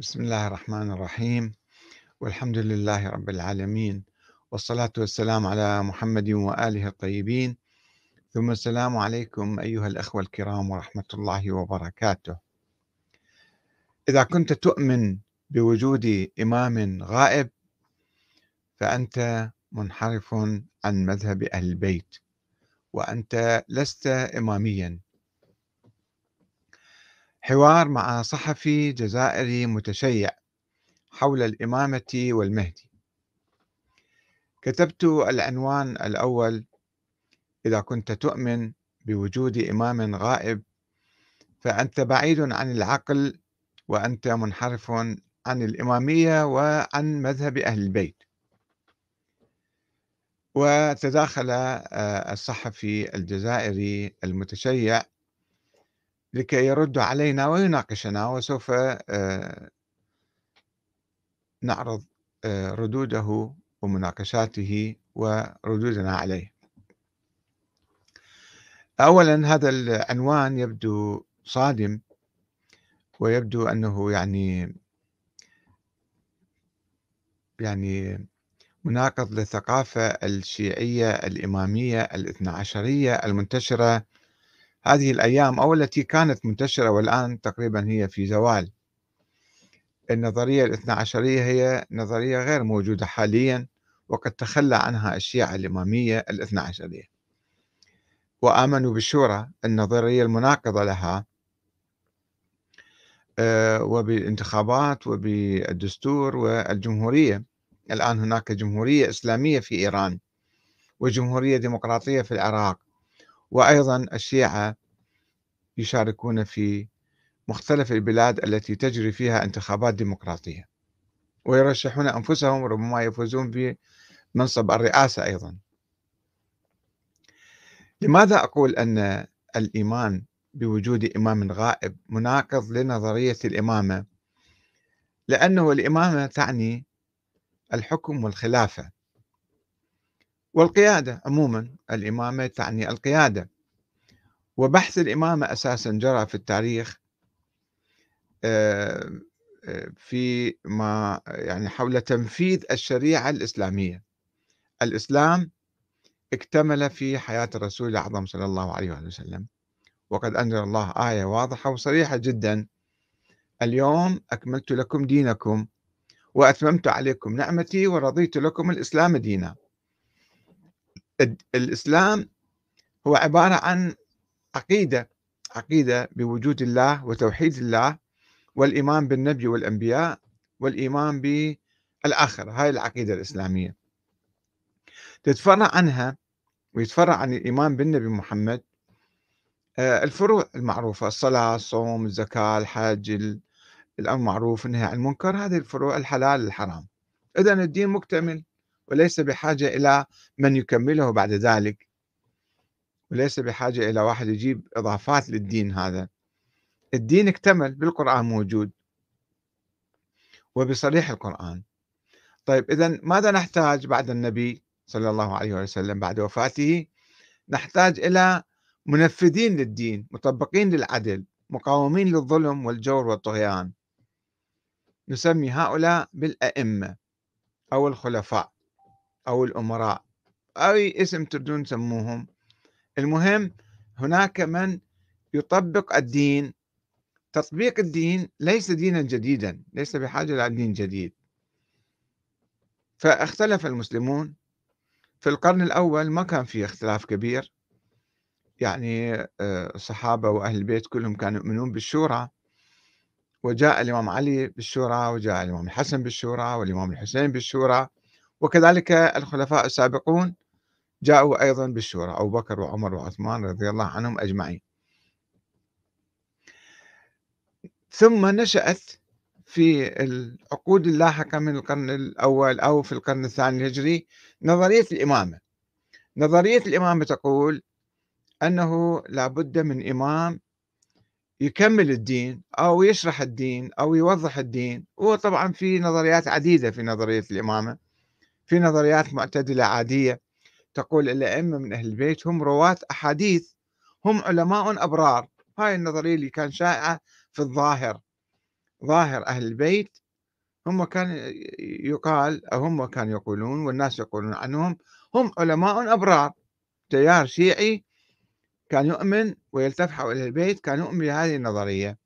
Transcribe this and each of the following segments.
بسم الله الرحمن الرحيم. والحمد لله رب العالمين. والصلاة والسلام على محمد وآله الطيبين. ثم السلام عليكم أيها الأخوة الكرام ورحمة الله وبركاته. إذا كنت تؤمن بوجود إمام غائب فأنت منحرف عن مذهب أهل البيت وأنت لست إماميا. حوار مع صحفي جزائري متشيع حول الإمامة والمهدي. كتبت العنوان الأول إذا كنت تؤمن بوجود إمام غائب فأنت بعيد عن العقل وأنت منحرف عن الإمامية وعن مذهب أهل البيت. وتداخل آه، الصحفي الجزائري المتشيع لكي يرد علينا ويناقشنا وسوف آه، نعرض آه، ردوده ومناقشاته وردودنا عليه. اولا هذا العنوان يبدو صادم ويبدو أنه يعني يعني مناقض للثقافة الشيعية الإمامية الاثنى عشرية المنتشرة هذه الأيام أو التي كانت منتشرة والآن تقريبا هي في زوال. النظرية الاثنى عشرية هي نظرية غير موجودة حاليا وقد تخلى عنها الشيعة الإمامية الاثنى عشرية. وآمنوا بالشورى النظرية المناقضة لها آه، وبالانتخابات وبالدستور والجمهورية. الآن هناك جمهورية إسلامية في إيران وجمهورية ديمقراطية في العراق. وأيضا الشيعة يشاركون في مختلف البلاد التي تجري فيها انتخابات ديمقراطية ويرشحون أنفسهم ربما يفوزون بمنصب الرئاسة أيضا. لماذا أقول أن الإيمان بوجود إمام غائب مناقض لنظرية الإمامة؟ لأنه الإمامة تعني الحكم والخلافة. والقيادة عموما الإمامة تعني القيادة. وبحث الإمامة أساسا جرى في التاريخ آه، آه، في ما يعني حول تنفيذ الشريعة الإسلامية. الإسلام اكتمل في حياة الرسول الأعظم صلى الله عليه وسلم. وقد أنزل الله آية واضحة وصريحة جدا. اليوم أكملت لكم دينكم وأتممت عليكم نعمتي ورضيت لكم الإسلام دينا. الإسلام هو عبارة عن عقيدة عقيدة بوجود الله وتوحيد الله والإيمان بالنبي والأنبياء والإيمان بالآخرة. هاي العقيدة الإسلامية. تتفرع عنها ويتفرع عن الإيمان بالنبي محمد آه، الفروع المعروفة الصلاة الصوم الزكاة الحج الأمر معروف النهي عن المنكر هذه الفروع الحلال الحرام. إذا الدين مكتمل. وليس بحاجة إلى من يكمله بعد ذلك. وليس بحاجة إلى واحد يجيب إضافات للدين هذا. الدين اكتمل بالقرآن موجود. وبصريح القرآن. طيب إذا ماذا نحتاج بعد النبي صلى الله عليه وسلم بعد وفاته؟ نحتاج إلى منفذين للدين مطبقين للعدل مقاومين للظلم والجور والطغيان. نسمي هؤلاء بالأئمة أو الخلفاء. أو الأمراء أي اسم تردون سموهم المهم هناك من يطبق الدين. تطبيق الدين ليس دينا جديدا ليس بحاجة إلى دين جديد. فاختلف المسلمون. في القرن الأول ما كان في اختلاف كبير. يعني آه، الصحابة وأهل البيت كلهم كانوا يؤمنون بالشورى. وجاء الإمام علي بالشورى وجاء الإمام الحسن بالشورى والإمام الحسين بالشورى. وكذلك الخلفاء السابقون جاءوا أيضا بالشورى أبو بكر وعمر وعثمان رضي الله عنهم أجمعين. ثم نشأت في العقود اللاحقة من القرن الأول أو في القرن الثاني الهجري نظرية الإمامة. نظرية الإمامة تقول أنه لابد من إمام يكمل الدين أو يشرح الدين أو يوضح الدين وطبعا في نظريات عديدة في نظرية الإمامة. في نظريات معتدلة عادية تقول الأئمة من أهل البيت هم رواة أحاديث هم علماء أبرار. هاي النظرية اللي كان شائعة في الظاهر. ظاهر أهل البيت هم كان يقال أو هم كانوا يقولون والناس يقولون عنهم هم علماء أبرار. تيار شيعي كان يؤمن ويلتف حول البيت كان يؤمن بهذه النظرية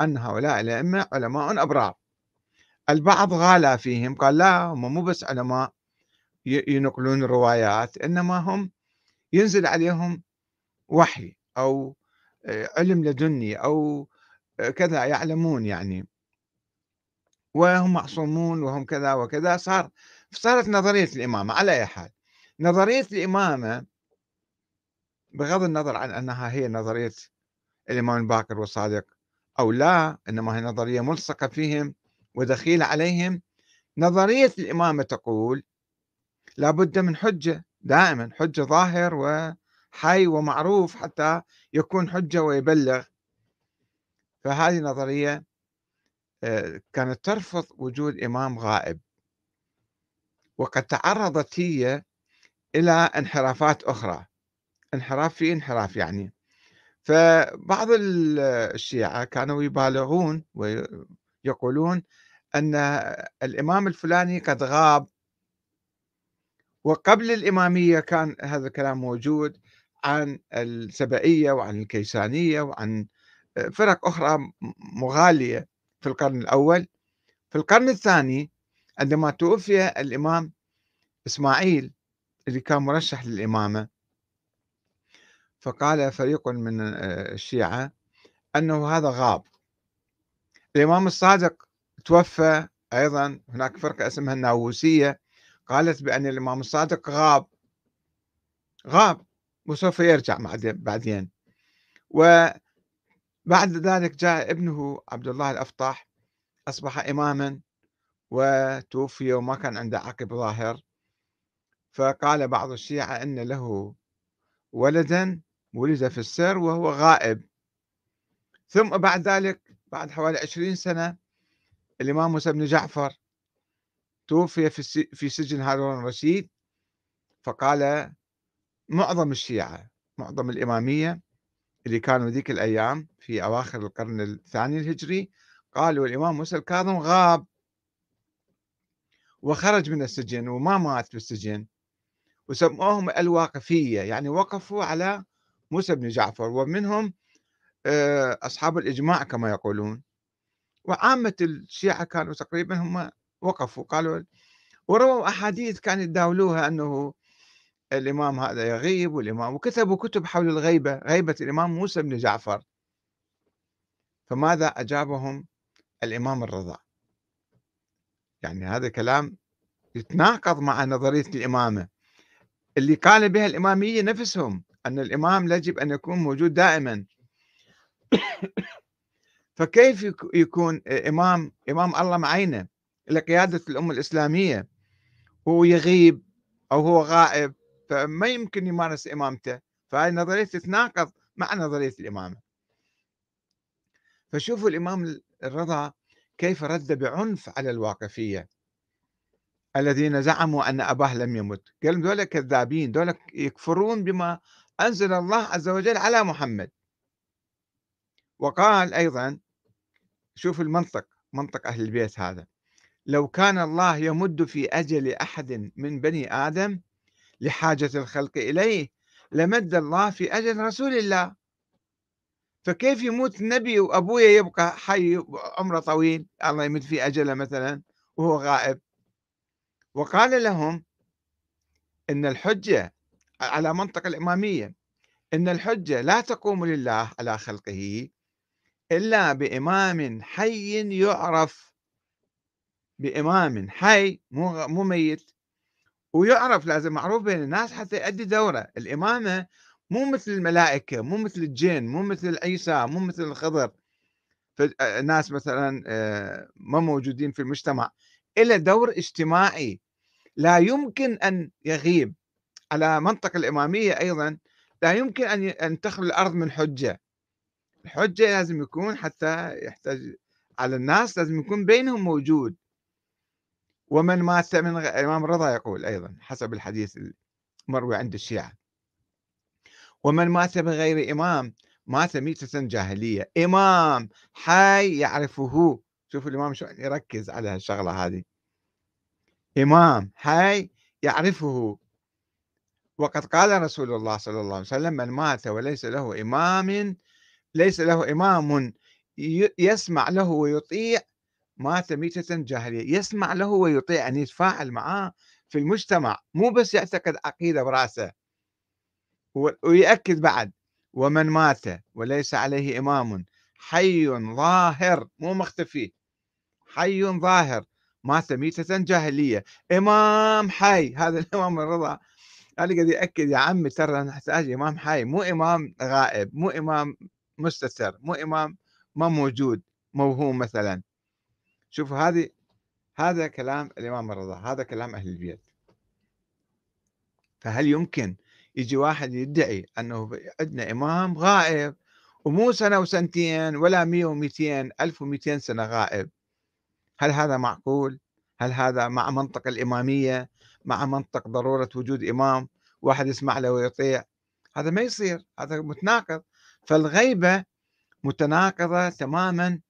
أن هؤلاء الأئمة علماء أبرار. البعض غالى فيهم قال لا هم مو بس علماء ينقلون الروايات إنما هم ينزل عليهم وحي أو آه، علم لدني أو آه، كذا يعلمون يعني. وهم معصومون وهم كذا وكذا صار صارت نظرية الإمامة على أي حال. نظرية الإمامة بغض النظر عن أنها هي نظرية الإمام الباكر والصادق أو لا إنما هي نظرية ملصقة فيهم ودخيلة عليهم نظرية الإمامة تقول لابد من حجة دائما حجة ظاهر وحي ومعروف حتى يكون حجة ويبلغ. فهذه نظرية آه، كانت ترفض وجود إمام غائب. وقد تعرضت هي إلى انحرافات أخرى. انحراف في انحراف يعني. فبعض الشيعة كانوا يبالغون ويقولون أن الإمام الفلاني قد غاب وقبل الإمامية كان هذا الكلام موجود عن السبئية وعن الكيسانية وعن فرق أخرى مغالية في القرن الأول. في القرن الثاني عندما توفي الإمام إسماعيل اللي كان مرشح للإمامة فقال فريق من الشيعة أنه هذا غاب. الإمام الصادق توفى أيضا هناك فرقة اسمها الناووسية قالت بأن الإمام الصادق غاب. غاب وسوف يرجع بعدين. وبعد ذلك جاء ابنه عبد الله الأفطاح أصبح إماما وتوفي وما كان عنده عقب ظاهر. فقال بعض الشيعة أن له ولدا ولد في السر وهو غائب. ثم بعد ذلك بعد حوالي عشرين سنة الإمام موسى بن جعفر توفي في سجن هارون الرشيد فقال معظم الشيعة معظم الإمامية اللي كانوا ذيك الأيام في أواخر القرن الثاني الهجري قالوا الإمام موسى الكاظم غاب. وخرج من السجن وما مات في السجن. وسموهم الواقفية يعني وقفوا على موسى بن جعفر. ومنهم آه، أصحاب الإجماع كما يقولون. وعامة الشيعة كانوا تقريبا هم وقفوا قالوا ورووا أحاديث كانوا يتداولوها أنه الإمام هذا يغيب والإمام وكتبوا كتب حول الغيبة غيبة الإمام موسى بن جعفر. فماذا أجابهم الإمام الرضا؟ يعني هذا كلام يتناقض مع نظرية الإمامة. اللي قال بها الإمامية نفسهم أن الإمام يجب أن يكون موجود دائما. فكيف يكون إمام إمام الله معينه؟ لقيادة الأمة الإسلامية. هو يغيب أو هو غائب فما يمكن يمارس إمامته. فهذه نظرية تتناقض مع نظرية الإمامة. فشوفوا الإمام الرضا كيف رد بعنف على الواقفية. الذين زعموا أن أباه لم يمت. قال دول كذابين دول يكفرون بما أنزل الله عز وجل على محمد. وقال أيضا شوف المنطق منطق أهل البيت هذا. لو كان الله يمد في أجل أحد من بني آدم لحاجة الخلق إليه لمد الله في أجل رسول الله. فكيف يموت النبي وأبويا يبقى حي عمره طويل؟ الله يمد في أجله مثلا وهو غائب. وقال لهم إن الحجة على منطق الإمامية إن الحجة لا تقوم لله على خلقه إلا بإمام حي يعرف بإمام حي مو مو ميت. ويعرف لازم معروف بين الناس حتى يؤدي دوره. الإمامة مو مثل الملائكة مو مثل الجن مو مثل عيسى مو مثل الخضر. ناس مثلا آه، ما موجودين في المجتمع. إلى دور اجتماعي. لا يمكن أن يغيب. على منطق الإمامية أيضا لا يمكن أن أن تخلو الأرض من حجة. الحجة لازم يكون حتى يحتاج على الناس لازم يكون بينهم موجود. ومن مات من الإمام الرضا يقول أيضا حسب الحديث المروي عند الشيعة. ومن مات بغير إمام مات ميتة جاهلية. إمام حي يعرفه. شوفوا الإمام شلون يركز على هالشغلة هذه. إمام حي يعرفه. وقد قال رسول الله صلى الله عليه وسلم من مات وليس له إمام ليس له إمام يسمع له ويطيع مات ميتة جاهلية يسمع له ويطيع أن يتفاعل معاه في المجتمع مو بس يعتقد عقيدة برأسه. ويأكد بعد ومن مات وليس عليه إمام حي ظاهر. مو مختفي. حي ظاهر. مات ميتة جاهلية. إمام حي. هذا الإمام الرضا هذا قد يأكد يا عمي ترى نحتاج إمام حي. مو إمام غائب مو إمام مستتر مو إمام ما موجود موهوم مثلا. شوفوا هذه هذا كلام الإمام الرضا هذا كلام أهل البيت. فهل يمكن يجي واحد يدعي أنه عندنا إمام غائب ومو سنة وسنتين ولا مية ومئتين ألف ومئتين سنة غائب؟ هل هذا معقول؟ هل هذا مع منطق الإمامية مع منطق ضرورة وجود إمام واحد يسمع له ويطيع؟ هذا ما يصير هذا متناقض. فالغيبة متناقضة تماما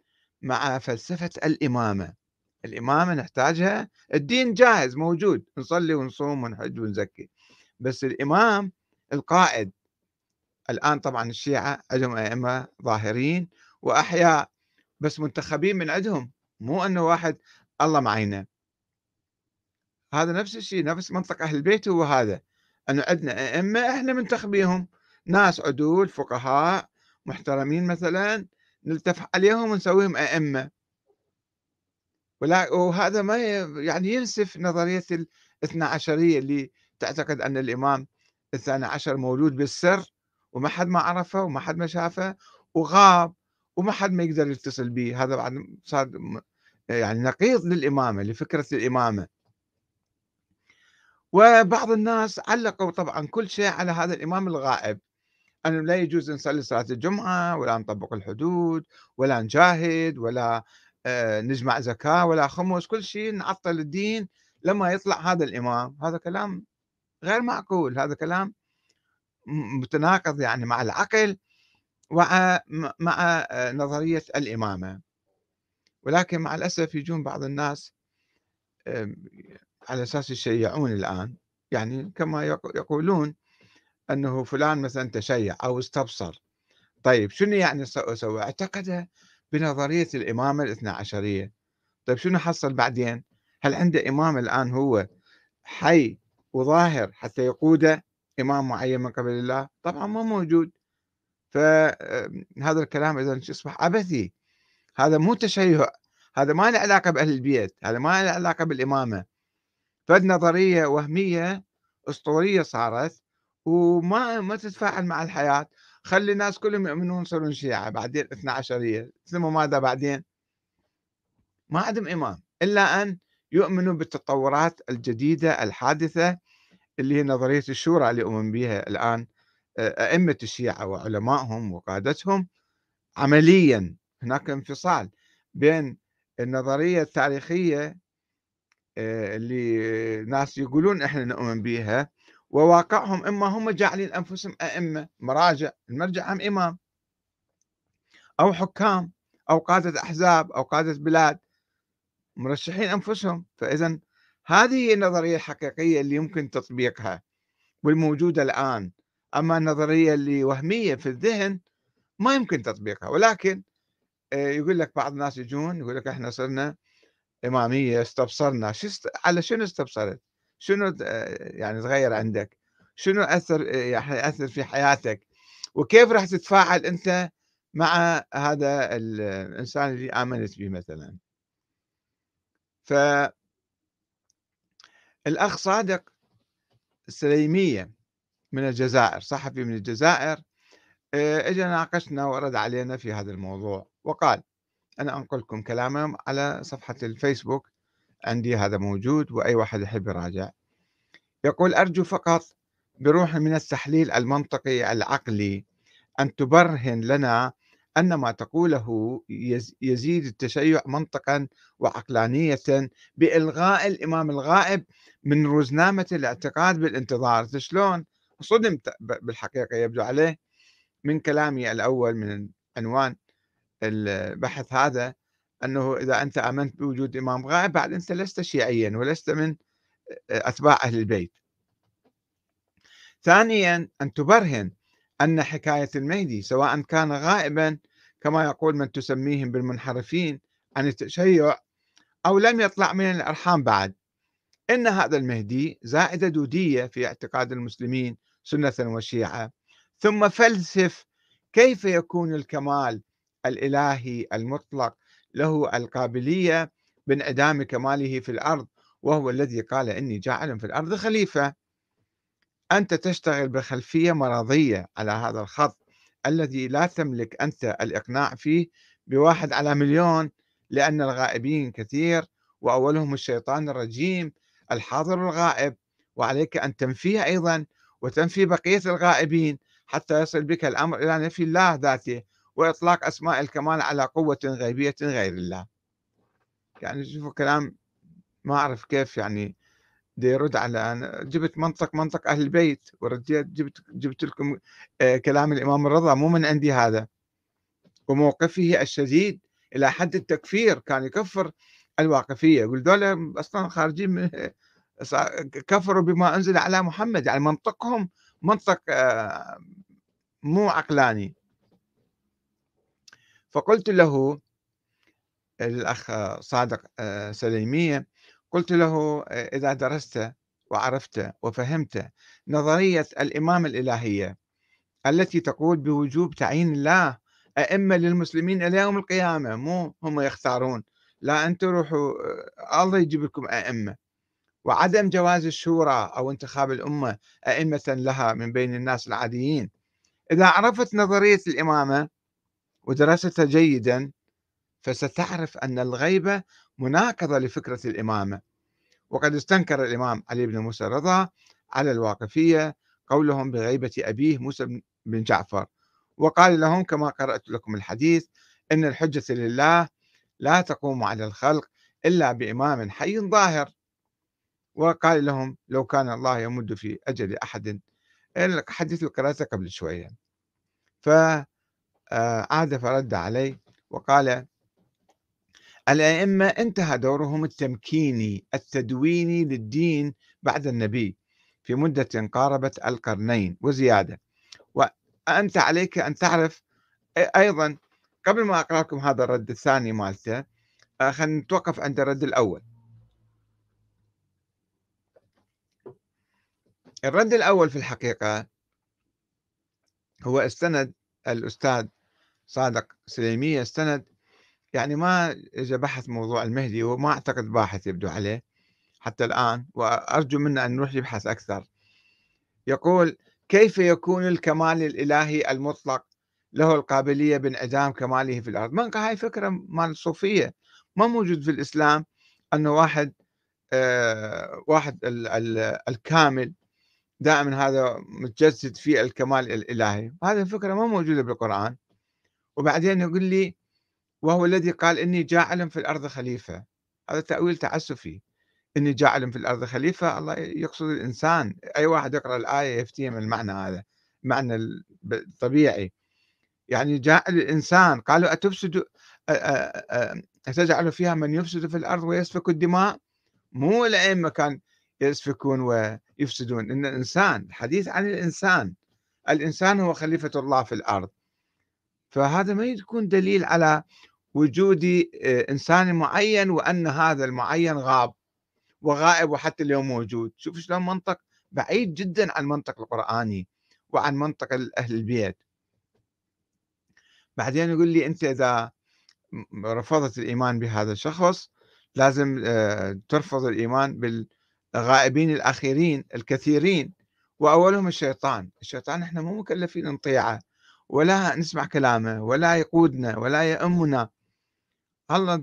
مع فلسفة الإمامة. الإمامة نحتاجها الدين جاهز موجود. نصلي ونصوم ونحج ونزكي. بس الإمام القائد. الآن طبعا الشيعة عندهم أئمة ظاهرين وأحياء بس منتخبين من عندهم. مو أنه واحد الله معينة. هذا نفس الشيء نفس منطق أهل البيت هو هذا. أنه عندنا أئمة إحنا منتخبيهم. ناس عدول فقهاء محترمين مثلا. نلتف عليهم ونسويهم أئمة. وهذا ما يعني ينسف نظرية الاثنى عشرية اللي تعتقد أن الإمام الثاني عشر مولود بالسر وما حد ما عرفه وما حد ما شافه وغاب وما حد ما يقدر يتصل به هذا بعد صار يعني نقيض للإمامة لفكرة الإمامة. وبعض الناس علقوا طبعا كل شيء على هذا الإمام الغائب. أنه لا يجوز نصلي صلاة الجمعة ولا نطبق الحدود ولا نجاهد ولا آه، نجمع زكاة ولا خمس كل شيء نعطل الدين لما يطلع هذا الإمام. هذا كلام غير معقول. هذا كلام متناقض يعني مع العقل ومع مع آه، نظرية الإمامة. ولكن مع الأسف يجون بعض الناس على أساس يشيعون الآن يعني كما يقولون أنه فلان مثلا تشيع أو استبصر. طيب شنو يعني سوى أعتقد بنظرية الإمامة الاثنى عشرية. طيب شنو حصل بعدين؟ هل عنده إمام الآن هو حي وظاهر حتى يقود إمام معين من قبل الله؟ طبعا ما موجود. فهذا الكلام إذا يصبح؟ عبثي هذا مو تشيع هذا ما له علاقة بأهل البيت هذا ما له علاقة بالإمامة. فد نظرية وهمية أسطورية صارت. وما ما تتفاعل مع الحياة. خلي الناس كلهم يؤمنون يصيرون شيعة بعدين اثنا عشرية ثم ماذا بعدين. ما عندهم إمام إلا أن يؤمنوا بالتطورات الجديدة الحادثة اللي هي نظرية الشورى اللي أؤمن بها الآن أئمة الشيعة وعلمائهم وقادتهم. عمليا هناك انفصال بين النظرية التاريخية اللي ناس يقولون إحنا نؤمن بها وواقعهم إما هم جاعلين أنفسهم أئمة مراجع المرجع هم إمام أو حكام أو قادة أحزاب أو قادة بلاد مرشحين أنفسهم فاذا هذه هي النظرية الحقيقية اللي يمكن تطبيقها والموجودة الآن أما النظرية اللي وهمية في الذهن ما يمكن تطبيقها ولكن آه، يقول لك بعض الناس يجون يقول لك إحنا صرنا إمامية استبصرنا. على شنو استبصرت؟ شنو يعني تغير عندك؟ شنو أثر يعني أثر في حياتك؟ وكيف راح تتفاعل أنت مع هذا الإنسان اللي آمنت به مثلا؟ ف الأخ صادق السليميه من الجزائر صحفي من الجزائر اجى ناقشنا ورد علينا في هذا الموضوع وقال أنا أنقلكم كلامهم على صفحة الفيسبوك عندي هذا موجود وأي واحد يحب يراجع. يقول أرجو فقط بروح من التحليل المنطقي العقلي أن تبرهن لنا أن ما تقوله يزيد التشيع منطقا وعقلانية بإلغاء الإمام الغائب من رزنامة الاعتقاد بالانتظار. شلون؟ صدمت بالحقيقة يبدو عليه. من كلامي الأول من عنوان البحث هذا أنه إذا أنت آمنت بوجود إمام غائب بعد أنت لست شيعيا ولست من أتباع أهل البيت. ثانيا أن تبرهن أن حكاية المهدي سواء كان غائبا كما يقول من تسميهم بالمنحرفين عن التشيع أو لم يطلع من الأرحام بعد. إن هذا المهدي زائدة دودية في اعتقاد المسلمين سنة وشيعة. ثم فلسف كيف يكون الكمال الإلهي المطلق له القابلية بانعدام كماله في الأرض وهو الذي قال إني جاعل في الأرض خليفة. أنت تشتغل بخلفية مرضية على هذا الخط الذي لا تملك أنت الإقناع فيه بواحد على مليون لأن الغائبين كثير وأولهم الشيطان الرجيم الحاضر الغائب. وعليك أن تنفيه أيضا وتنفي بقية الغائبين حتى يصل بك الأمر إلى نفي الله ذاته. وإطلاق أسماء الكمال على قوة غيبية غير الله. يعني شوفوا كلام ما أعرف كيف يعني دي يرد على أنا جبت منطق منطق أهل البيت ورديت جبت جبت لكم آه، كلام الإمام الرضا مو من عندي هذا. وموقفه الشديد إلى حد التكفير كان يكفر الواقفية. يقول دول أصلا خارجين من كفروا بما أنزل على محمد. يعني منطقهم منطق آه، مو عقلاني. فقلت له الأخ صادق آه، سليمية قلت له إذا درست وعرفت وفهمت نظرية الإمامة الإلهية التي تقول بوجوب تعيين الله أئمة للمسلمين إلى يوم القيامة مو هم يختارون لا أنتم روحوا الله يجيب لكم أئمة. وعدم جواز الشورى أو انتخاب الأمة أئمة لها من بين الناس العاديين. إذا عرفت نظرية الإمامة ودرستها جيدا فستعرف أن الغيبة مناقضة لفكرة الإمامة. وقد استنكر الإمام علي بن موسى الرضا على الواقفية قولهم بغيبة أبيه موسى بن جعفر. وقال لهم كما قرأت لكم الحديث إن الحجة لله لا تقوم على الخلق إلا بإمام حي ظاهر. وقال لهم لو كان الله يمد في أجل أحد الحديث اللي قرأته قبل شوية. فعاد فرد عليه وقال الأئمة انتهى دورهم التمكيني التدويني للدين بعد النبي في مدة قاربت القرنين وزيادة. وأنت عليك أن تعرف أيضا قبل ما أقرأ لكم هذا الرد الثاني مالته آه، خلينا نتوقف عند الرد الأول. الرد الأول في الحقيقة هو استند الأستاذ صادق سليمية استند يعني ما اجى بحث موضوع المهدي وما أعتقد باحث يبدو عليه حتى الآن وأرجو منه أن نروح يبحث أكثر. يقول كيف يكون الكمال الإلهي المطلق له القابلية بانعدام كماله في الأرض؟ من هاي فكرة مال الصوفيه ما موجود في الإسلام أنه واحد آه واحد ال ال الكامل دائما هذا متجسد في الكمال الإلهي، هذه الفكرة ما موجودة بالقرآن. وبعدين يقول لي وهو الذي قال إني جاعل في الأرض خليفة. هذا تأويل تعسفي. إني جاعل في الأرض خليفة الله يقصد الإنسان. أي واحد يقرأ الآية يفتهم المعنى هذا المعنى الطبيعي يعني جاعل الإنسان قالوا أتفسد أتجعل فيها من يفسد في الأرض ويسفك الدماء؟ مو الأئمة كان يسفكون ويفسدون. إن الإنسان الحديث عن الإنسان الإنسان هو خليفة الله في الأرض. فهذا ما يكون دليل على وجود آه، إنسان معين وأن هذا المعين غاب وغائب وحتى اليوم موجود. شوف شلون منطق بعيد جدا عن المنطق القرآني وعن منطق أهل البيت. بعدين يقول لي أنت إذا رفضت الإيمان بهذا الشخص لازم آه، ترفض الإيمان بالغائبين الأخيرين الكثيرين وأولهم الشيطان. الشيطان إحنا مو مكلفين نطيعه. ولا نسمع كلامه ولا يقودنا ولا يأمنا. الله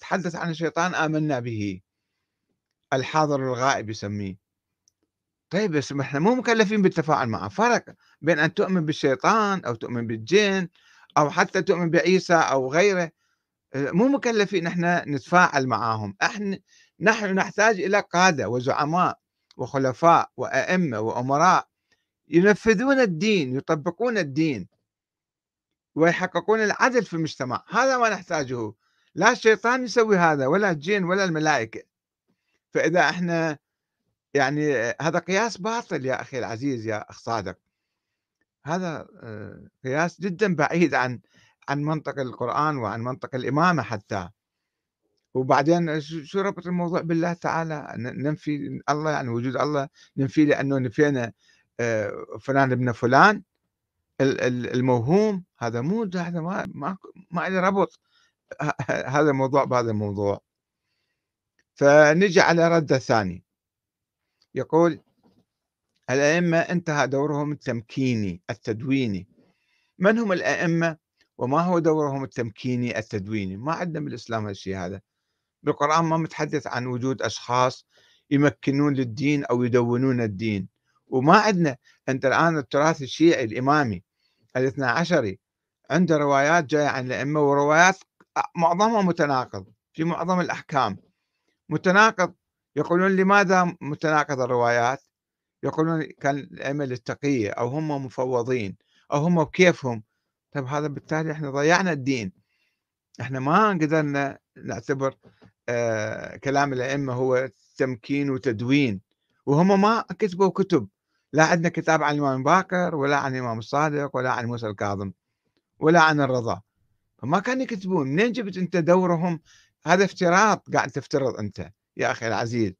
تحدث عن الشيطان آمنا به. الحاضر الغائب يسميه. طيب بس إحنا مو مكلفين بالتفاعل معه. فرق بين أن تؤمن بالشيطان أو تؤمن بالجن أو حتى تؤمن بعيسى أو غيره. مو مكلفين إحنا نتفاعل معاهم. إحنا نحن نحتاج إلى قادة وزعماء وخلفاء وأئمة وأمراء ينفذون الدين يطبقون الدين. ويحققون العدل في المجتمع. هذا ما نحتاجه. لا الشيطان يسوي هذا ولا الجن ولا الملائكة. فإذا إحنا يعني هذا قياس باطل يا أخي العزيز يا أخ صادق. هذا آه، قياس جدا بعيد عن عن منطق القرآن وعن منطق الإمامة حتى. وبعدين شو ربط الموضوع بالله تعالى؟ ننفي الله يعني وجود الله ننفي لأنه نفينا آه، فلان ابن فلان. الموهوم هذا مو هذا ما ما ما له ربط هذا موضوع بهذا الموضوع. فنجي على رد ثاني يقول الأئمة انتهى دورهم التمكيني التدويني. من هم الأئمة وما هو دورهم التمكيني التدويني؟ ما عندنا بالإسلام هالشيء هذا. بالقرآن ما متحدث عن وجود أشخاص يمكنون للدين أو يدونون الدين. وما عندنا. أنت الآن التراث الشيعي الإمامي الاثنى عشري عنده روايات جاية عن الأئمة وروايات معظمها متناقض في معظم الأحكام. متناقض يقولون لماذا متناقض الروايات؟ يقولون كان الأئمة التقية أو هم مفوضين أو هم بكيفهم طيب هذا بالتالي إحنا ضيعنا الدين. إحنا ما قدرنا نعتبر آه كلام الأئمة هو تمكين وتدوين وهم ما كتبوا كتب. لا عندنا كتاب عن الإمام باكر ولا عن الإمام الصادق ولا عن موسى الكاظم ولا عن الرضا. فما كانوا يكتبون. منين جبت أنت دورهم؟ هذا افتراض قاعد تفترض أنت يا أخي العزيز.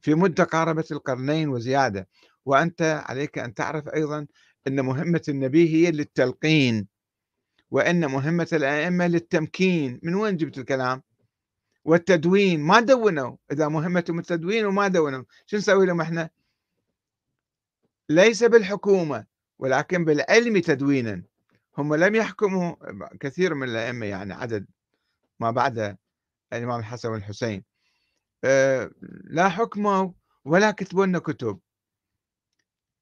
في مدة قاربت القرنين وزيادة. وأنت عليك أن تعرف أيضا أن مهمة النبي هي للتلقين وأن مهمة الأئمة للتمكين. من وين جبت الكلام؟ والتدوين. ما دونوا. إذا مهمتهم التدوين وما دونوا شو نسوي لهم إحنا؟ ليس بالحكومة ولكن بالعلم تدوينا. هم لم يحكموا كثير من الأئمة يعني عدد ما بعد الإمام الحسن والحسين. آه، لا حكموا ولا كتبوا لنا كتب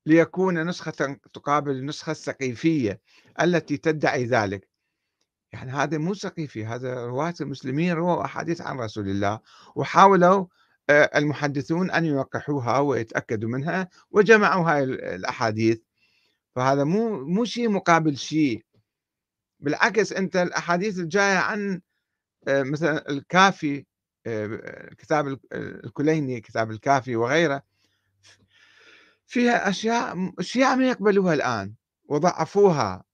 ليكون نسخة تقابل النسخة السقيفية التي تدعي ذلك. يعني هذا مو سقيفي هذا رواة المسلمين رووا أحاديث عن رسول الله وحاولوا المحدثون أن يوقحوها ويتأكدوا منها وجمعوا هاي الأحاديث. فهذا مو مو شيء مقابل شيء. بالعكس أنت الأحاديث الجاية عن آه، مثلا الكافي آه، كتاب الكليني كتاب الكافي وغيره فيها أشياء الشيعة ما يقبلوها الآن. وضعفوها.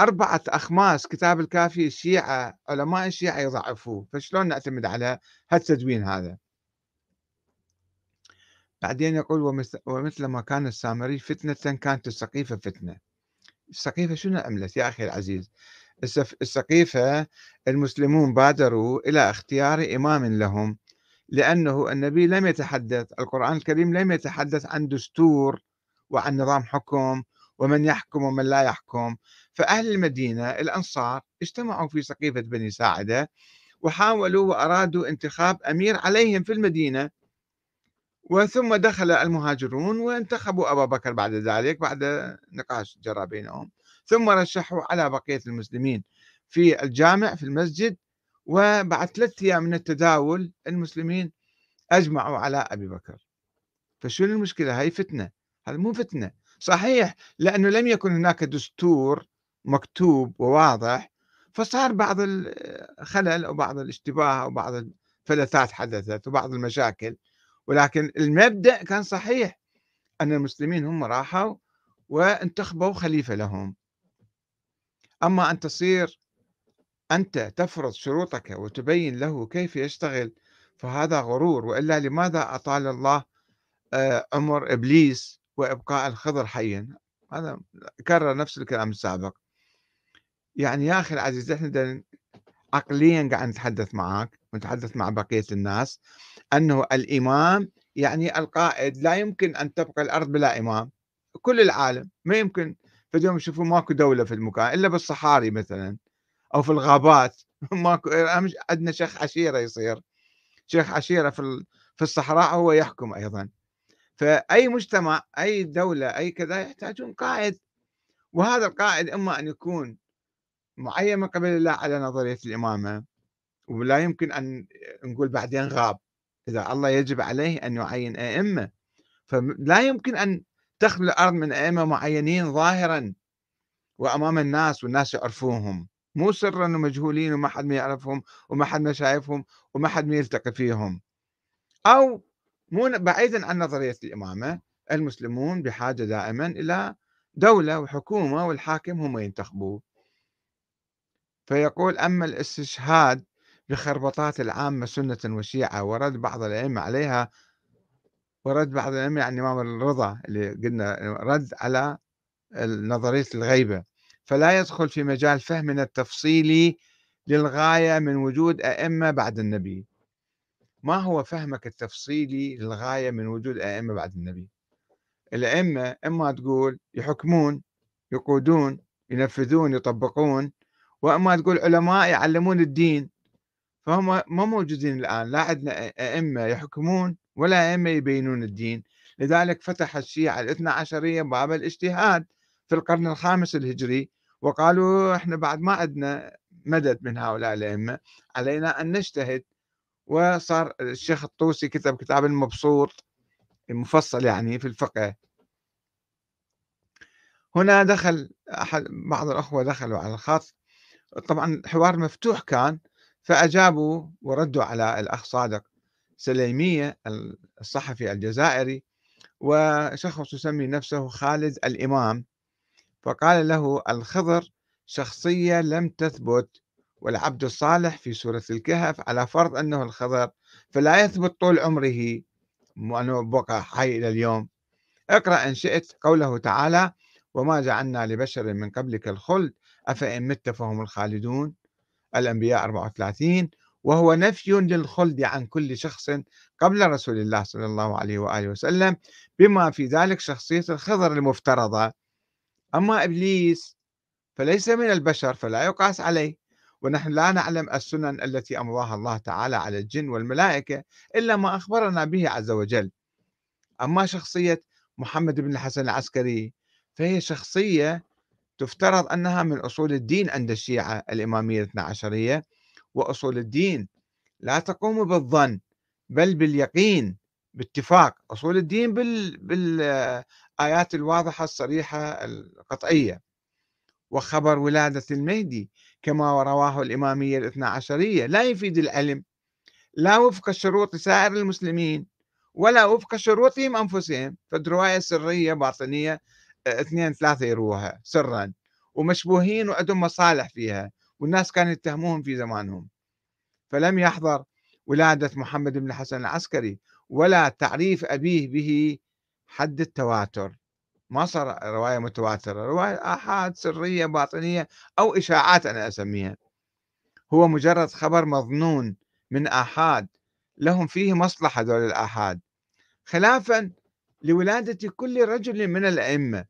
أربعة أخماس كتاب الكافي الشيعة علماء الشيعة يضعفوه. فشلون نعتمد على هالتدوين هذا؟ بعدين يقول ومثل ما كان السامري فتنة كانت السقيفة فتنة. السقيفة شنو عملت يا أخي العزيز؟ السقيفة المسلمون بادروا إلى اختيار إمام لهم لأنه النبي لم يتحدث القرآن الكريم لم يتحدث عن دستور وعن نظام حكم ومن يحكم ومن لا يحكم. فأهل المدينة الأنصار اجتمعوا في سقيفة بني ساعدة وحاولوا وأرادوا انتخاب أمير عليهم في المدينة. وثم دخل المهاجرون وانتخبوا أبا بكر بعد ذلك بعد نقاش جرى بينهم. ثم رشحوا على بقية المسلمين في الجامع في المسجد وبعد ثلاثة أيام من التداول المسلمين أجمعوا على أبي بكر. فشو المشكلة؟ هاي فتنة. هذا مو فتنة. صحيح لأنه لم يكن هناك دستور مكتوب وواضح فصار بعض الخلل أو بعض الاشتباه أو بعض الفلتات حدثت وبعض المشاكل. ولكن المبدأ كان صحيح أن المسلمين هم راحوا وانتخبوا خليفة لهم. أما أن تصير أنت تفرض شروطك وتبين له كيف يشتغل فهذا غرور وإلا لماذا أطال الله آه، عمر إبليس وإبقاء الخضر حيا؟ هذا كرر نفس الكلام السابق. يعني يا أخي العزيز إحنا عقليا قاعد نتحدث معك ونتحدث مع بقية الناس. أنه الإمام يعني القائد لا يمكن أن تبقى الأرض بلا إمام. كل العالم ما يمكن. فاليوم يشوفوا ماكو دولة في المكان إلا بالصحاري مثلا أو في الغابات. ماكو عندنا شيخ عشيرة يصير. شيخ عشيرة في في الصحراء هو يحكم أيضا. فأي مجتمع أي دولة أي كذا يحتاجون قائد. وهذا القائد إما أن يكون معين من قبل الله على نظرية الإمامة ولا يمكن أن نقول بعدين غاب. إذا الله يجب عليه أن يعين أئمة. فلا يمكن أن تخلو الأرض من أئمة معينين ظاهرا وأمام الناس والناس يعرفوهم. مو سرا ومجهولين وما حد ما يعرفهم وما حد ما شايفهم وما حد ما يلتقي فيهم. أو مو بعيدا عن نظرية الإمامة المسلمون بحاجة دائما إلى دولة وحكومة والحاكم هم ينتخبوه. فيقول أما الاستشهاد بخربطات العامة سنة وشيعة ورد بعض الأئمة عليها ورد بعض الأئمة يعني الإمام الرضا اللي قلنا رد على نظرية الغيبة. فلا يدخل في مجال فهمنا التفصيلي للغاية من وجود أئمة بعد النبي. ما هو فهمك التفصيلي للغاية من وجود أئمة بعد النبي؟ الأئمة إما تقول يحكمون يقودون ينفذون يطبقون وإما تقول علماء يعلمون الدين. فهم ما موجودين الآن لا عندنا أئمة يحكمون ولا أئمة يبينون الدين. لذلك فتح الشيعة الاثنى عشرية باب الاجتهاد في القرن الخامس الهجري وقالوا إحنا بعد ما عندنا مدد من هؤلاء الأئمة علينا أن نجتهد. وصار الشيخ الطوسي كتب كتاب المبسوط المفصل يعني في الفقه. هنا دخل أحد بعض الأخوة دخلوا على الخط. طبعا حوار مفتوح كان فأجابوا وردوا على الأخ صادق سليمية الصحفي الجزائري وشخص يسمي نفسه خالد الإمام. فقال له الخضر شخصية لم تثبت والعبد الصالح في سورة الكهف على فرض أنه الخضر فلا يثبت طول عمره وأنه بقى حي إلى اليوم. اقرأ إن شئت قوله تعالى وما جعلنا لبشر من قبلك الخلد أفإن مت فهم الخالدون؟ الأنبياء 34 وهو نفي للخلد عن كل شخص قبل رسول الله صلى الله عليه وآله وسلم بما في ذلك شخصية الخضر المفترضة. أما إبليس فليس من البشر فلا يقاس عليه. ونحن لا نعلم السنن التي أمضاها الله تعالى على الجن والملائكة إلا ما أخبرنا به عز وجل. أما شخصية محمد بن الحسن العسكري فهي شخصية تفترض أنها من أصول الدين عند الشيعة الإمامية الاثنى عشرية وأصول الدين لا تقوم بالظن بل باليقين باتفاق. أصول الدين بال... بالآيات الواضحة الصريحة القطعية. وخبر ولادة المهدي كما رواه الإمامية الاثنى عشرية لا يفيد العلم لا وفق شروط سائر المسلمين ولا وفق شروطهم أنفسهم. فالرواية سرية باطنية اثنين ثلاثة يروها سرا ومشبوهين وعندهم مصالح فيها والناس كانوا يتهموهم في زمانهم. فلم يحضر ولادة محمد بن الحسن العسكري ولا تعريف أبيه به حد التواتر. ما صار رواية متواترة رواية آحاد سرية باطنية أو إشاعات أنا أسميها. هو مجرد خبر مظنون من آحاد لهم فيه مصلحة دول الآحاد. خلافا لولادة كل رجل من الأئمة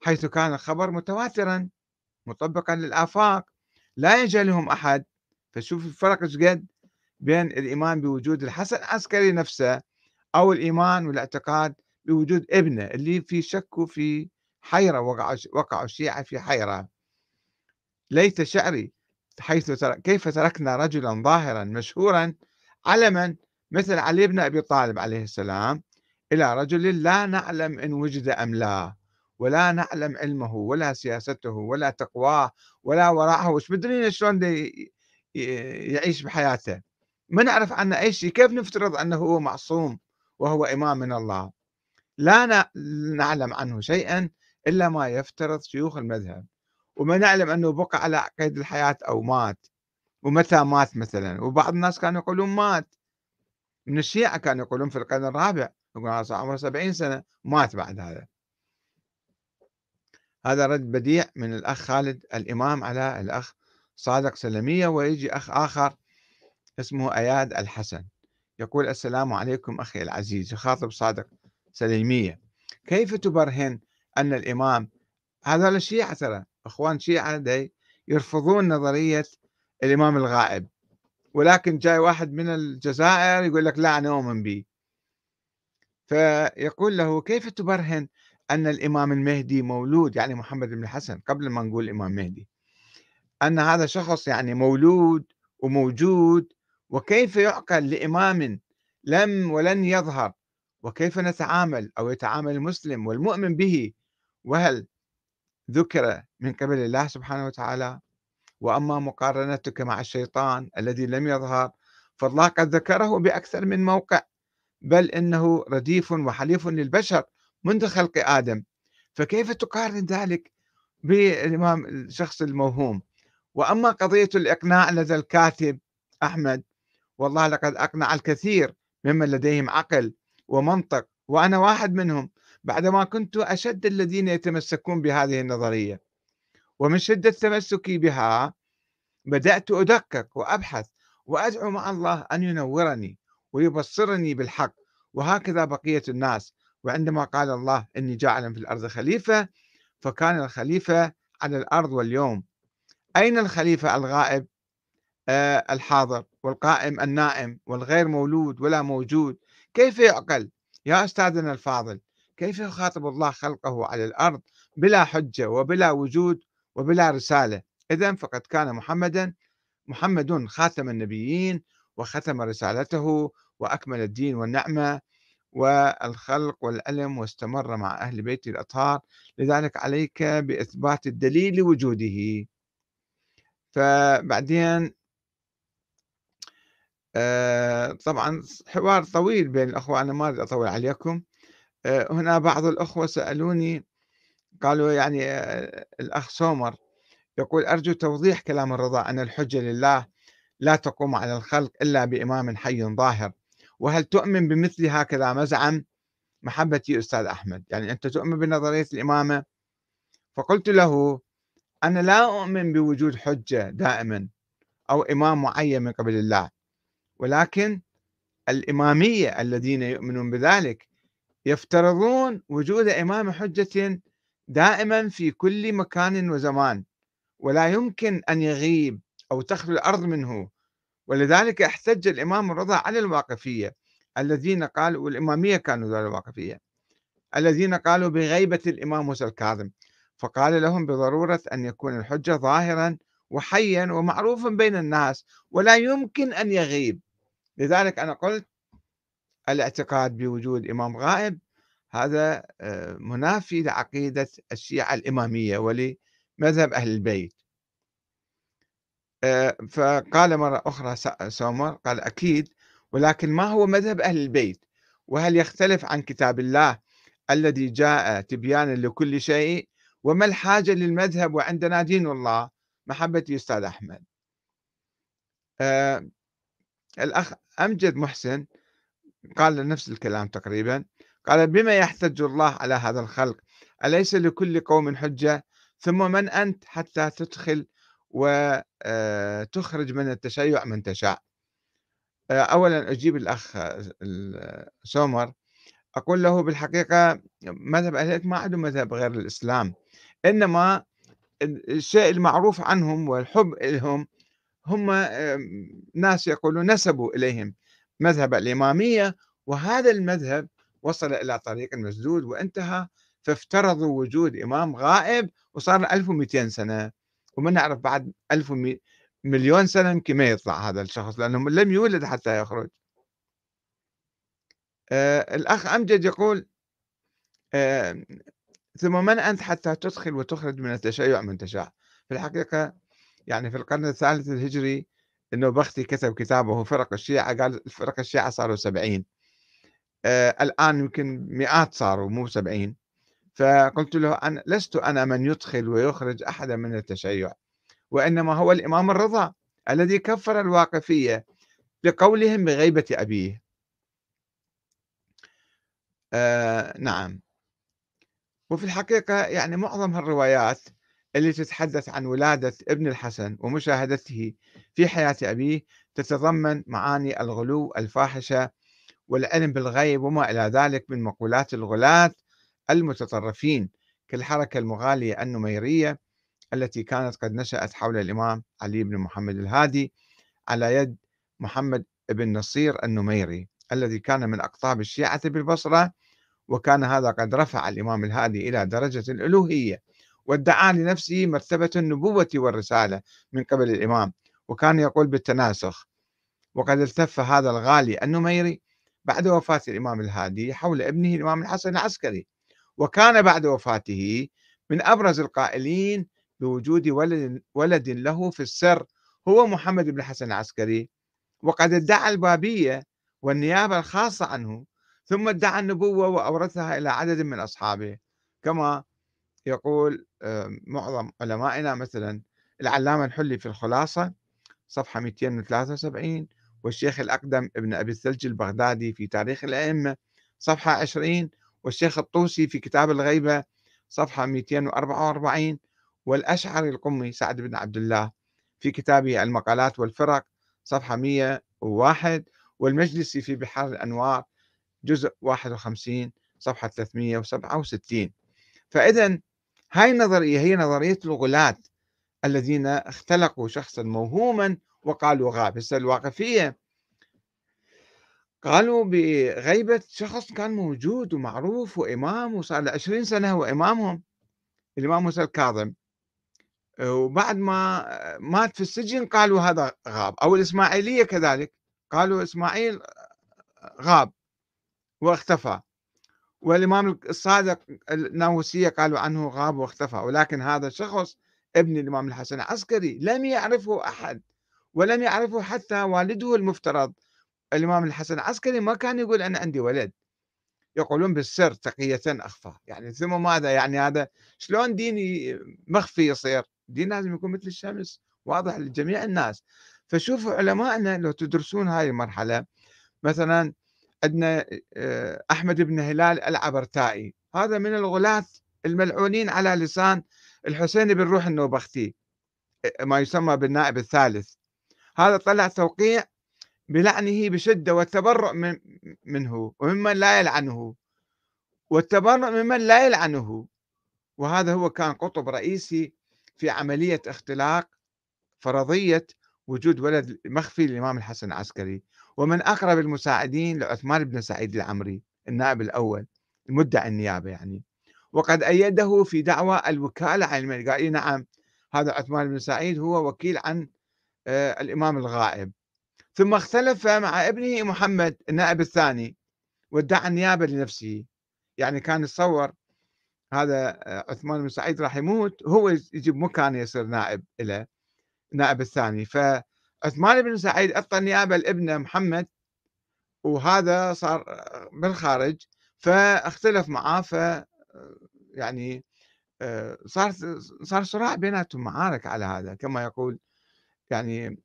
حيث كان الخبر متواترا مطبقا للآفاق لا يجهلهم أحد. فشوف الفرق إيش قد؟ بين الإيمان بوجود الحسن العسكري نفسه أو الإيمان والاعتقاد بوجود ابنه اللي في شك وفي حيرة وقع وقعوا الشيعة في حيرة. ليت شعري حيث كيف تركنا رجلا ظاهرا مشهورا علما مثل علي بن أبي طالب عليه السلام إلى رجل لا نعلم إن وجد أم لا. ولا نعلم علمه ولا سياسته ولا تقواه ولا وراءه وش مدرين شلون يعيش بحياته. ما نعرف عنه أي شيء. كيف نفترض أنه هو معصوم وهو إمام من الله؟ لا نعلم عنه شيئا إلا ما يفترض شيوخ المذهب. وما نعلم أنه بقى على قيد الحياة أو مات. ومتى مات مثلا؟ وبعض الناس كانوا يقولون مات. من الشيعة كانوا يقولون في القرن الرابع. يقولون عمره سبعين سنة مات بعد هذا. هذا رد بديع من الأخ خالد الإمام على الأخ صادق سلمية ويجي أخ آخر اسمه أياد الحسن. يقول السلام عليكم أخي العزيز يخاطب صادق سليمية. كيف تبرهن أن الإمام هذا الشيعة ترى أخوان شيعة دي يرفضون نظرية الإمام الغائب. ولكن جاي واحد من الجزائر يقول لك لا أنا أؤمن به فيقول له كيف تبرهن أن الإمام المهدي مولود يعني محمد بن الحسن قبل ما نقول الإمام المهدي أن هذا شخص يعني مولود وموجود وكيف يعقل لإمام لم ولن يظهر؟ وكيف نتعامل أو يتعامل المسلم والمؤمن به؟ وهل ذكر من قبل الله سبحانه وتعالى؟ وأما مقارنتك مع الشيطان الذي لم يظهر فالله قد ذكره بأكثر من موقع بل إنه رديف وحليف للبشر. منذ خلق آدم. فكيف تقارن ذلك بالإمام الشخص الموهوم؟ وأما قضية الإقناع لدى الكاتب أحمد والله لقد أقنع الكثير ممن لديهم عقل ومنطق وأنا واحد منهم بعدما كنت أشد الذين يتمسكون بهذه النظرية. ومن شدة تمسكي بها بدأت أدقق وأبحث وأدعو مع الله أن ينورني ويبصرني بالحق وهكذا بقية الناس. وعندما قال الله إني جاعل في الأرض خليفة فكان الخليفة على الأرض واليوم. أين الخليفة الغائب؟ آه الحاضر والقائم النائم والغير مولود ولا موجود. كيف يعقل؟ يا أستاذنا الفاضل كيف يخاطب الله خلقه على الأرض بلا حجة وبلا وجود وبلا رسالة؟ إذا فقد كان محمدا محمد خاتم النبيين وختم رسالته وأكمل الدين والنعمة. والخلق والعلم واستمر مع أهل بيت الأطهار لذلك عليك بإثبات الدليل لوجوده. فبعدين آه، طبعا حوار طويل بين الأخوة أنا ما أريد أطول عليكم. آه، هنا بعض الأخوة سألوني قالوا يعني آه، الأخ سومر يقول أرجو توضيح كلام الرضا أن الحجة لله لا تقوم على الخلق إلا بإمام حي ظاهر. وهل تؤمن بمثل هكذا مزعم؟ محبتي أستاذ أحمد يعني أنت تؤمن بنظرية الإمامة؟ فقلت له أنا لا أؤمن بوجود حجة دائما أو إمام معين من قبل الله ولكن الإمامية الذين يؤمنون بذلك يفترضون وجود إمام حجة دائما في كل مكان وزمان ولا يمكن أن يغيب أو تخلو الأرض منه. ولذلك احتج الإمام الرضا على الواقفية. الذين قالوا والإمامية كانوا ذول الواقفية. الذين قالوا بغيبة الإمام موسى الكاظم. فقال لهم بضرورة أن يكون الحجة ظاهرا وحيا ومعروفا بين الناس ولا يمكن أن يغيب. لذلك أنا قلت الاعتقاد بوجود إمام غائب هذا آه، منافي لعقيدة الشيعة الإمامية ولمذهب أهل البيت. فقال مرة أخرى سومر قال أكيد ولكن ما هو مذهب أهل البيت؟ وهل يختلف عن كتاب الله الذي جاء تبيانا لكل شيء؟ وما الحاجة للمذهب وعندنا دين الله؟ محبتي أستاذ أحمد. آه الأخ أمجد محسن قال نفس الكلام تقريبا قال بما يحتج الله على هذا الخلق أليس لكل قوم حجة؟ ثم من أنت حتى تدخل وتخرج آه، من التشيع من تشاء آه، أولا أجيب الأخ سومر أقول له بالحقيقة مذهب أهل ما عندهم مذهب غير الإسلام إنما الشيء المعروف عنهم والحب لهم هم ناس يقولون نسبوا إليهم مذهب الإمامية وهذا المذهب وصل إلى طريق المسدود وانتهى فافترضوا وجود إمام غائب وصار 1200 سنة. وما نعرف بعد 1000 مليون سنة يمكن ما يطلع هذا الشخص لأنه لم يولد حتى يخرج. آه الأخ أمجد يقول آه ثم من أنت حتى تدخل وتخرج من التشيع من تشاء في الحقيقة يعني في القرن الثالث الهجري إنه بختي كتب كتابه فرق الشيعة قال فرق الشيعة صاروا سبعين. آه الآن يمكن مئات صاروا مو سبعين. فقلت له أنا لست أنا من يدخل ويخرج أحدا من التشيع وإنما هو الإمام الرضا الذي كفر الواقفية لقولهم بغيبة أبيه. آه نعم. وفي الحقيقة يعني معظم هالروايات اللي تتحدث عن ولادة ابن الحسن ومشاهدته في حياة أبيه تتضمن معاني الغلو الفاحشة والعلم بالغيب وما إلى ذلك من مقولات الغلاة المتطرفين كالحركة المغالية النميرية التي كانت قد نشأت حول الإمام علي بن محمد الهادي على يد محمد بن نصير النميري الذي كان من أقطاب الشيعة بالبصرة وكان هذا قد رفع الإمام الهادي إلى درجة الألوهية وادعى لنفسه مرتبة النبوة والرسالة من قبل الإمام وكان يقول بالتناسخ وقد التف هذا الغالي النميري بعد وفاة الإمام الهادي حول ابنه الإمام الحسن العسكري وكان بعد وفاته من أبرز القائلين بوجود ولد, ولد له في السر هو محمد بن الحسن العسكري. وقد ادعى البابية والنيابة الخاصة عنه ثم ادعى النبوة وأورثها إلى عدد من أصحابه. كما يقول معظم علمائنا مثلا العلامة الحلي في الخلاصة صفحة 273 والشيخ الأقدم ابن أبي الثلج البغدادي في تاريخ الأئمة صفحة 20 والشيخ الطوسي في كتاب الغيبة صفحة 244 والأشعري القمي سعد بن عبد الله في كتابه المقالات والفرق صفحة 101 والمجلسي في بحار الأنوار جزء 51 صفحة 367 فإذا هاي النظرية هي نظرية الغلاة الذين اختلقوا شخصا موهوما وقالوا غاب. هسه الواقفية قالوا بغيبة شخص كان موجود ومعروف وإمام وصار له 20 سنة هو إمامهم الإمام موسى الكاظم. وبعد ما مات في السجن قالوا هذا غاب أو الإسماعيلية كذلك قالوا إسماعيل غاب واختفى. والإمام الصادق الناووسية قالوا عنه غاب واختفى ولكن هذا الشخص ابن الإمام الحسن العسكري لم يعرفه أحد ولم يعرفه حتى والده المفترض. الإمام الحسن العسكري ما كان يقول أنا عندي ولد. يقولون بالسر تقية أخفى. يعني ثم ماذا؟ يعني هذا شلون ديني مخفي يصير؟ دين لازم يكون مثل الشمس واضح لجميع الناس. فشوفوا علمائنا لو تدرسون هاي المرحلة مثلا عندنا آه، أحمد بن هلال العبرتائي. هذا من الغلاة الملعونين على لسان الحسين بن روح النوبختي ما يسمى بالنائب الثالث. هذا طلع توقيع بلعنه بشدة والتبرؤ من منه وممن لا يلعنه. والتبرؤ ممن لا يلعنه. وهذا هو كان قطب رئيسي في عملية اختلاق فرضية وجود ولد مخفي للإمام الحسن العسكري ومن أقرب المساعدين لعثمان بن سعيد العمري النائب الأول المدعي النيابة يعني. وقد أيده في دعوى الوكالة عن الملك قال نعم هذا عثمان بن سعيد هو وكيل عن آه، الإمام الغائب. ثم اختلف مع ابنه محمد النائب الثاني وادعى النيابة لنفسه. يعني كان يتصور هذا آه، عثمان بن سعيد راح يموت هو يجيب مكانه يصير نائب له النائب الثاني. فعثمان بن سعيد أعطى النيابة لابنه محمد وهذا صار آه، بالخارج. فاختلف معاه ف يعني آه، صار صار صراع بيناتهم معارك على هذا. كما يقول يعني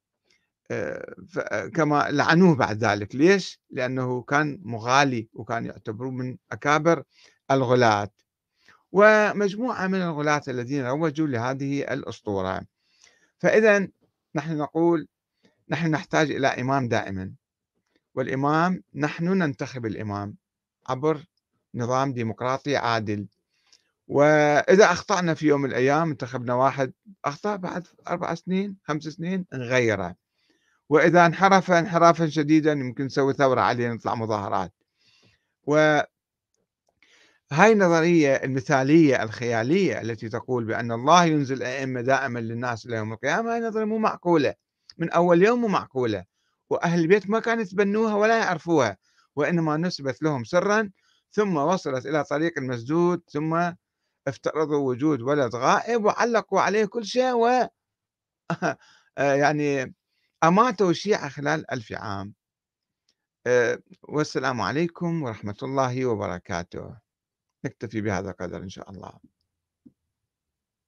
كما لعنوه بعد ذلك. ليش؟ لأنه كان مغالي وكان يعتبروه من أكابر الغلاة. ومجموعة من الغلاة الذين روجوا لهذه الأسطورة. فإذا نحن نقول نحن نحتاج إلى إمام دائما. والإمام نحن ننتخب الإمام عبر نظام ديمقراطي عادل. وإذا أخطأنا في يوم من الأيام انتخبنا واحد أخطأ بعد أربع سنين خمس سنين نغيره. وإذا انحرف انحرافا شديدا يمكن نسوي ثورة عليه نطلع مظاهرات. و هاي النظرية المثالية الخيالية التي تقول بأن الله ينزل أئمة دائما للناس إلى يوم القيامة هاي نظرية مو معقولة. من أول يوم مو معقولة. وأهل البيت ما كانوا يتبنوها ولا يعرفوها وإنما نسبت لهم سرا ثم وصلت إلى طريق المسدود ثم افترضوا وجود ولد غائب وعلقوا عليه كل شيء و يعني أماتوا الشيعة خلال ألف عام. آه، والسلام عليكم ورحمة الله وبركاته. نكتفي بهذا القدر إن شاء الله.